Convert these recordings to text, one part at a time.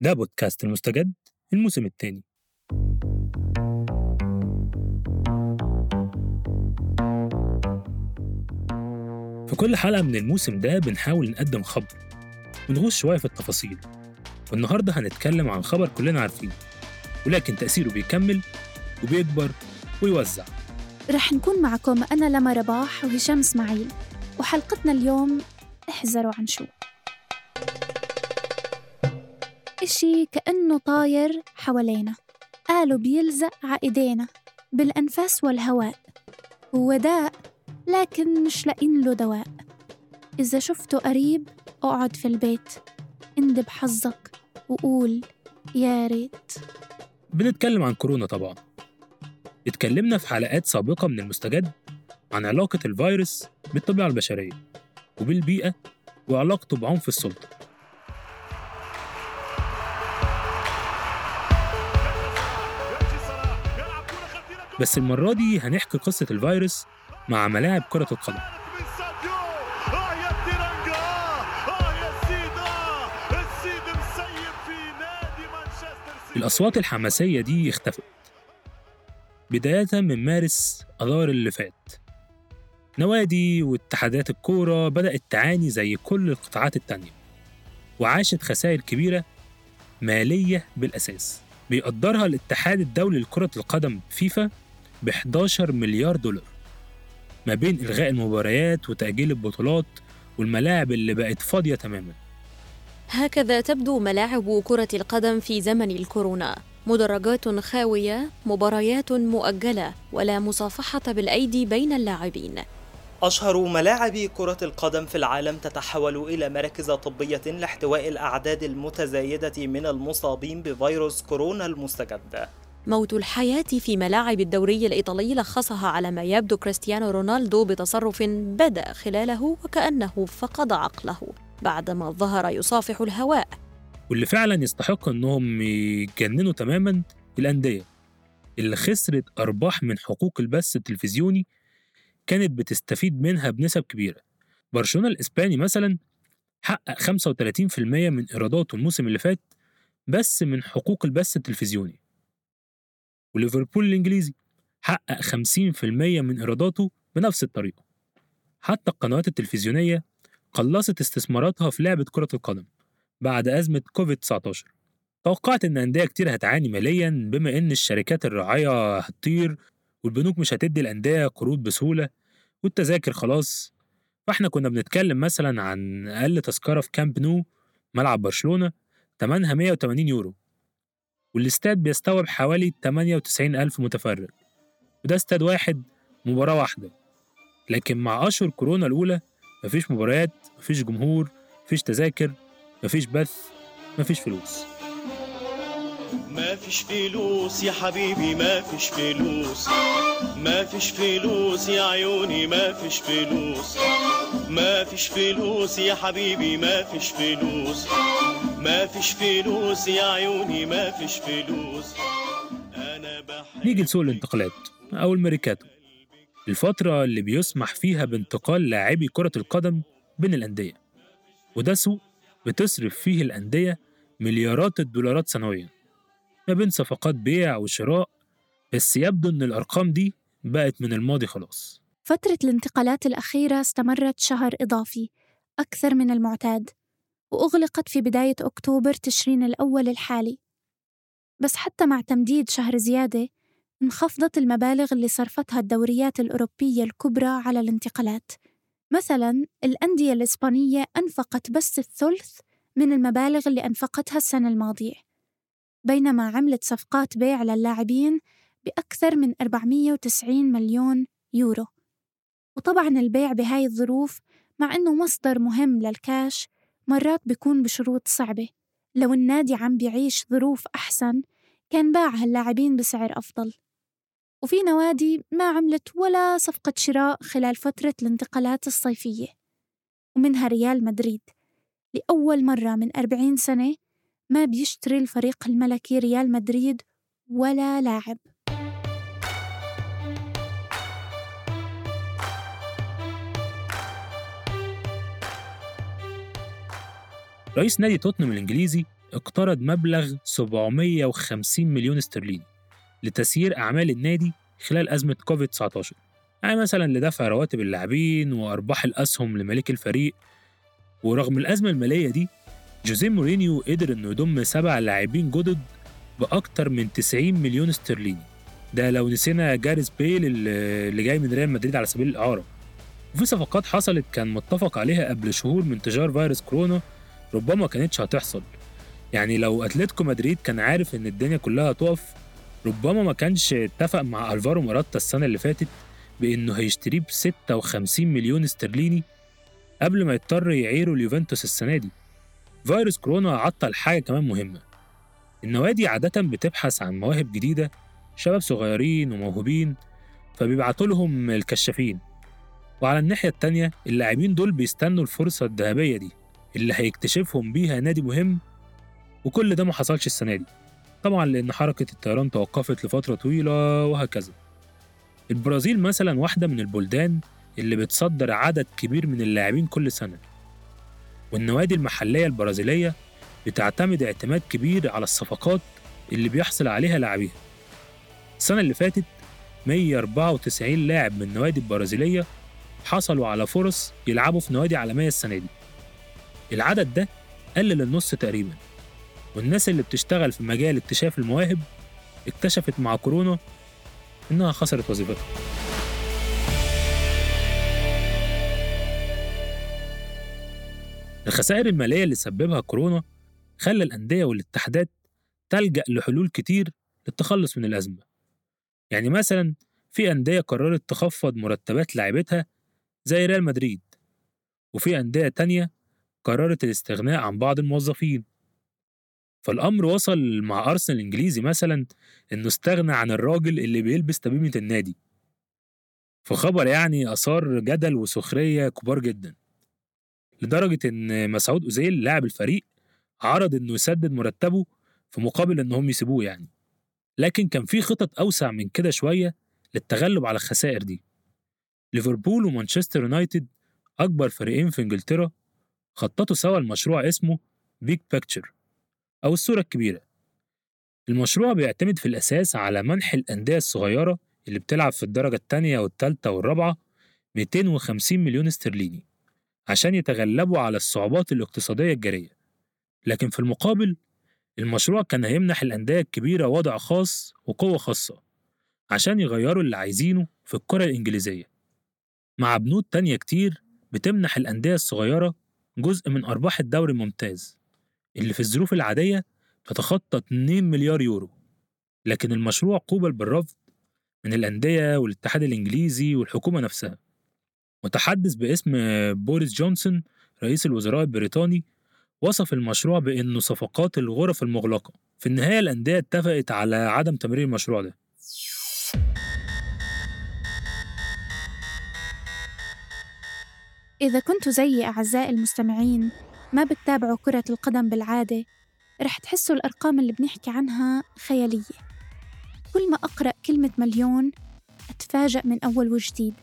ده بودكاست المستجد الموسم الثاني في كل حلقة من الموسم ده بنحاول نقدم خبر ونغوص شوية في التفاصيل. والنهاردة هنتكلم عن خبر كلنا عارفينه ولكن تأثيره بيكمل وبيكبر ويوزع. رح نكون معكم أنا لما رباح وهشام إسماعيل وحلقتنا اليوم احذروا عن شو. إشي كأنه طاير حوالينا. قالوا بيلزق ع إيدينا بالأنفاس والهواء. هو داء لكن مش لاقين له دواء. إذا شفته قريب أقعد في البيت. اندب حظك وقول يا ريت. بنتكلم عن كورونا طبعا. اتكلمنا في حلقات سابقة من المستجد عن علاقة الفيروس بالطبيعة البشرية وبالبيئة وعلاقته بعنف السلطة. بس المرة دي هنحكي قصة الفيروس مع ملاعب كرة القدم. الأصوات الحماسية دي اختفت. بداية من مارس أذار اللي فات. نوادي واتحادات الكورة بدأت تعاني زي كل القطاعات التانية. وعاشت خسائر كبيرة مالية بالأساس. بيقدرها الاتحاد الدولي لكرة القدم فيفا ب 11 مليار دولار. ما بين إلغاء المباريات وتأجيل البطولات والملاعب اللي بقت فاضية تماما. هكذا تبدو ملاعب كرة القدم في زمن الكورونا. مدرجات خاوية مباريات مؤجلة ولا مصافحة بالأيدي بين اللاعبين. أشهر ملاعب كرة القدم في العالم تتحول إلى مراكز طبية لاحتواء الأعداد المتزايدة من المصابين بفيروس كورونا المستجد. موت الحياة في ملاعب الدوري الإيطالي لخصها على ما يبدو كريستيانو رونالدو بتصرف بدأ خلاله وكأنه فقد عقله بعدما ظهر يصافح الهواء. واللي فعلا يستحق إنهم يتجننوا تماما الأندية. اللي خسرت أرباح من حقوق البث التلفزيوني كانت بتستفيد منها بنسب كبيرة. برشلونة الإسباني مثلا حقق 35% من إيراداته الموسم اللي فات بس من حقوق البث التلفزيوني. وليفربول الإنجليزي حقق 50% من إيراداته بنفس الطريقة. حتى القنوات التلفزيونية قلصت استثماراتها في لعبة كرة القدم بعد أزمة كوفيد 19 توقعت إن أندية كتير هتعاني ماليا بما إن الشركات الراعية هتطير والبنوك مش هتدي الأندية قروض بسهولة والتذاكر خلاص. فإحنا كنا بنتكلم مثلا عن أقل تذكرة في كامب نو ملعب برشلونة تمنها 180 يورو. والاستاد بيستوعب حوالي 98 ألف متفرج. وده استاد واحد مباراة واحدة. لكن مع أشهر كورونا الأولى مفيش مباريات مفيش جمهور مفيش تذاكر مفيش بث مفيش فلوس. ما فيش فلوس يا حبيبي ما فيش فلوس. ما فيش فلوس يا عيوني ما فيش فلوس. ما فيش فلوس يا حبيبي ما فيش فلوس. ما فيش فلوس يا عيوني ما فيش فلوس. أنا بحب نيجي لسوق الانتقالات أو الميركاتو الفترة اللي بيسمح فيها بانتقال لاعبي كرة القدم بين الأندية. وده سوق بتصرف فيه الأندية مليارات الدولارات سنويا. ما بين صفقات بيع وشراء بس يبدو إن الأرقام دي بقت من الماضي خلاص. فترة الانتقالات الأخيرة استمرت شهر إضافي أكثر من المعتاد. وأغلقت في بداية أكتوبر تشرين الأول الحالي. بس حتى مع تمديد شهر زيادة انخفضت المبالغ اللي صرفتها الدوريات الأوروبية الكبرى على الانتقالات. مثلا الأندية الإسبانية أنفقت بس الثلث من المبالغ اللي أنفقتها السنة الماضية. بينما عملت صفقات بيع للاعبين بأكثر من 490 مليون يورو. وطبعا البيع بهاي الظروف مع إنه مصدر مهم للكاش مرات بيكون بشروط صعبة. لو النادي عم بيعيش ظروف أحسن كان باع هاللاعبين بسعر أفضل. وفي نوادي ما عملت ولا صفقة شراء خلال فترة الانتقالات الصيفية. ومنها ريال مدريد. لأول مرة من 40 سنة ما بيشتري الفريق الملكي ريال مدريد ولا لاعب. رئيس نادي توتنهام الإنجليزي اقترض مبلغ 750 مليون استرليني لتسيير أعمال النادي خلال أزمة كوفيد 19 يعني مثلا لدفع رواتب اللاعبين وأرباح الأسهم لمالك الفريق. ورغم الأزمة المالية دي جوزيه مورينيو قدر إنه يضم سبع لاعبين جدد بأكتر من 90 مليون استرليني. ده لو نسينا جاريث بيل اللي جاي من ريال مدريد على سبيل الإعارة. وفي صفقات حصلت كان متفق عليها قبل شهور من انتشار فيروس كورونا ربما ما كانتش هتحصل. يعني لو أتلتيكو مدريد كان عارف إن الدنيا كلها هتقف ربما ما كانش اتفق مع ألفارو مراتا السنة اللي فاتت بإنه هيشتريه ب 56 مليون استرليني قبل ما يضطر يعيره اليوفنتوس السنة دي. فيروس كورونا عطل حاجة كمان مهمة. النوادي عادة بتبحث عن مواهب جديدة شباب صغيرين وموهوبين فبيبعتوا لهم الكشافين. وعلى الناحية التانية اللاعبين دول بيستنوا الفرصة الذهبية دي. اللي هيكتشفهم بيها نادي مهم وكل ده ما حصلش السنة دي. طبعا لأن حركة الطيران توقفت لفترة طويلة وهكذا. البرازيل مثلا واحدة من البلدان اللي بتصدر عدد كبير من اللاعبين كل سنة. والنوادي المحلية البرازيلية بتعتمد اعتماد كبير على الصفقات اللي بيحصل عليها لاعبيها. السنة اللي فاتت 194 لاعب من النوادي البرازيلية حصلوا على فرص يلعبوا في نوادي عالمية السنة دي. العدد ده قلل النص تقريبا. والناس اللي بتشتغل في مجال اكتشاف المواهب اكتشفت مع كورونا إنها خسرت وظيفتها. الخسائر المالية اللي سببها كورونا خلى الأندية والاتحادات تلجأ لحلول كتير للتخلص من الأزمة. يعني مثلا في أندية قررت تخفض مرتبات لاعبتها زي ريال مدريد وفي أندية تانية قررت الاستغناء عن بعض الموظفين. فالأمر وصل مع أرسنال الإنجليزي مثلا إنه استغنى عن الراجل اللي بيلبس تميمة النادي. فخبر يعني أثار جدل وسخرية كبار جدا. لدرجة إن مسعود أوزيل لاعب الفريق عرض إنه يسدد مرتبه في مقابل إنهم يسيبوه يعني. لكن كان في خطط أوسع من كده شوية للتغلب على الخسائر دي. ليفربول ومانشستر يونايتد أكبر فريقين في إنجلترا خططوا سوا لمشروع اسمه Big Picture أو الصورة الكبيرة. المشروع بيعتمد في الأساس على منح الأندية الصغيرة اللي بتلعب في الدرجة التانية والتالتة والرابعة 250 مليون استرليني عشان يتغلبوا على الصعوبات الاقتصادية الجارية. لكن في المقابل المشروع كان هيمنح الأندية الكبيرة وضع خاص وقوة خاصة عشان يغيروا اللي عايزينه في الكرة الإنجليزية. مع بنود تانية كتير بتمنح الأندية الصغيرة جزء من أرباح الدوري الممتاز اللي في الظروف العادية تتخطى 2 مليار يورو. لكن المشروع قوبل بالرفض من الأندية والاتحاد الإنجليزي والحكومة نفسها. متحدث باسم بوريس جونسون رئيس الوزراء البريطاني وصف المشروع بأنه صفقات الغرف المغلقة. في النهاية الأندية اتفقت على عدم تمرير المشروع ده. إذا كنتوا زيي أعزائي المستمعين ما بتتابعوا كرة القدم بالعادة رح تحسوا الأرقام اللي بنحكي عنها خيالية. كل ما أقرأ كلمة مليون أتفاجأ من أول وجديد.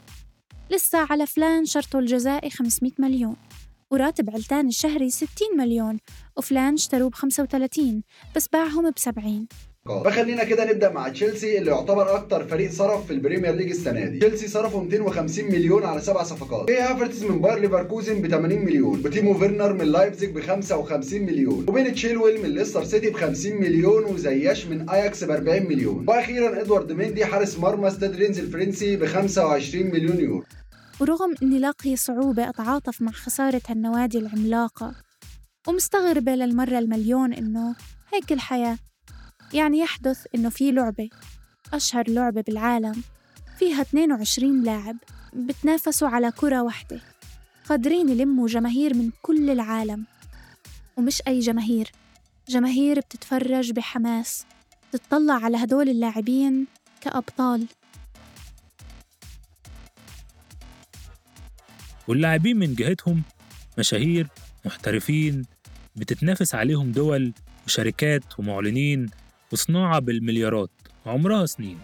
لسه على فلان شرطه الجزائي 500 مليون وراتب علان الشهري 60 مليون وفلان اشتروه ب 35 بس باعهم ب 70 فخلينا كده نبدأ مع تشيلسي اللي يعتبر أكتر فريق صرف في البريمير ليج السنة دي. تشيلسي صرفوا 250 مليون على سبع صفقات. كاي هافرتز من باير ليفركوزن ب 80 مليون؟ وتيمو فيرنر من لايبزيج ب 55 مليون. وبين تشيلويل من ليستر سيتي ب 50 مليون. وزياش من أياكس ب 40 مليون. وأخيرا إدوارد ميندي حارس مرمى ستاد رين الفرنسي ب 25 مليون يورو. ورغم إني لاقي صعوبة أتعاطف مع خسارة هالنوادي العملاقة. ومستغربة للمرة المليون إنه هيك الحياة يعني يحدث إنه في لعبة أشهر لعبة بالعالم فيها 22 لاعب بتنافسوا على كرة واحدة. قادرين يلموا جماهير من كل العالم. ومش أي جماهير جماهير بتتفرج بحماس تتطلع على هدول اللاعبين كأبطال. واللاعبين من جهتهم مشاهير محترفين بتتنافس عليهم دول وشركات ومعلنين وصناعة بالمليارات عمرها سنين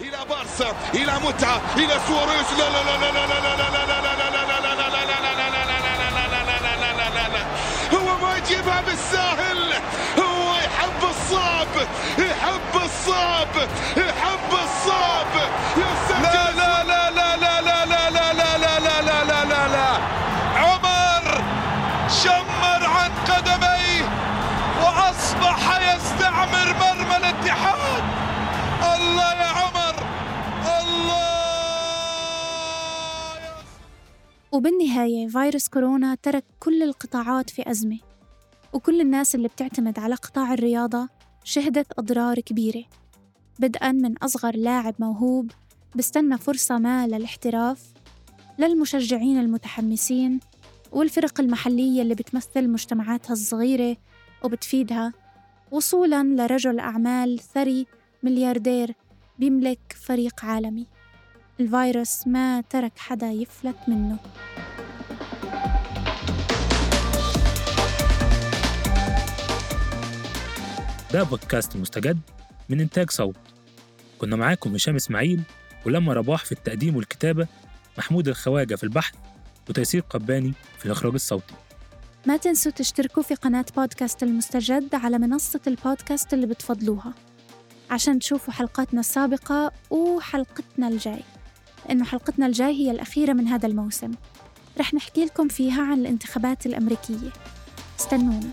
إلى بارسا إلى متعه إلى سواريز لا لا لا لا لا لا لا لا لا لا لا لا لا لا لا هو ما يجيبها بالساهل هو يحب الصعب يحب الصعب وبالنهاية فيروس كورونا ترك كل القطاعات في أزمة وكل الناس اللي بتعتمد على قطاع الرياضة شهدت أضرار كبيرة. بدءا من أصغر لاعب موهوب بستنى فرصة ما للاحتراف للمشجعين المتحمسين والفرق المحلية اللي بتمثل مجتمعاتها الصغيرة وبتفيدها. وصولا لرجل أعمال ثري ملياردير بيملك فريق عالمي. الفيروس ما ترك حدا يفلت منه. ده بودكاست مستجد من إنتاج صوت. كنا معاكم هشام إسماعيل ولما رباح في التقديم والكتابة محمود الخواجة في البحث وتيسير قباني في الإخراج الصوتي. ما تنسوا تشتركوا في قناة بودكاست المستجد على منصة البودكاست اللي بتفضلوها عشان تشوفوا حلقاتنا السابقة وحلقتنا الجاي. لأنه حلقتنا الجاي هي الأخيرة من هذا الموسم. رح نحكي لكم فيها عن الانتخابات الأمريكية. استنونا.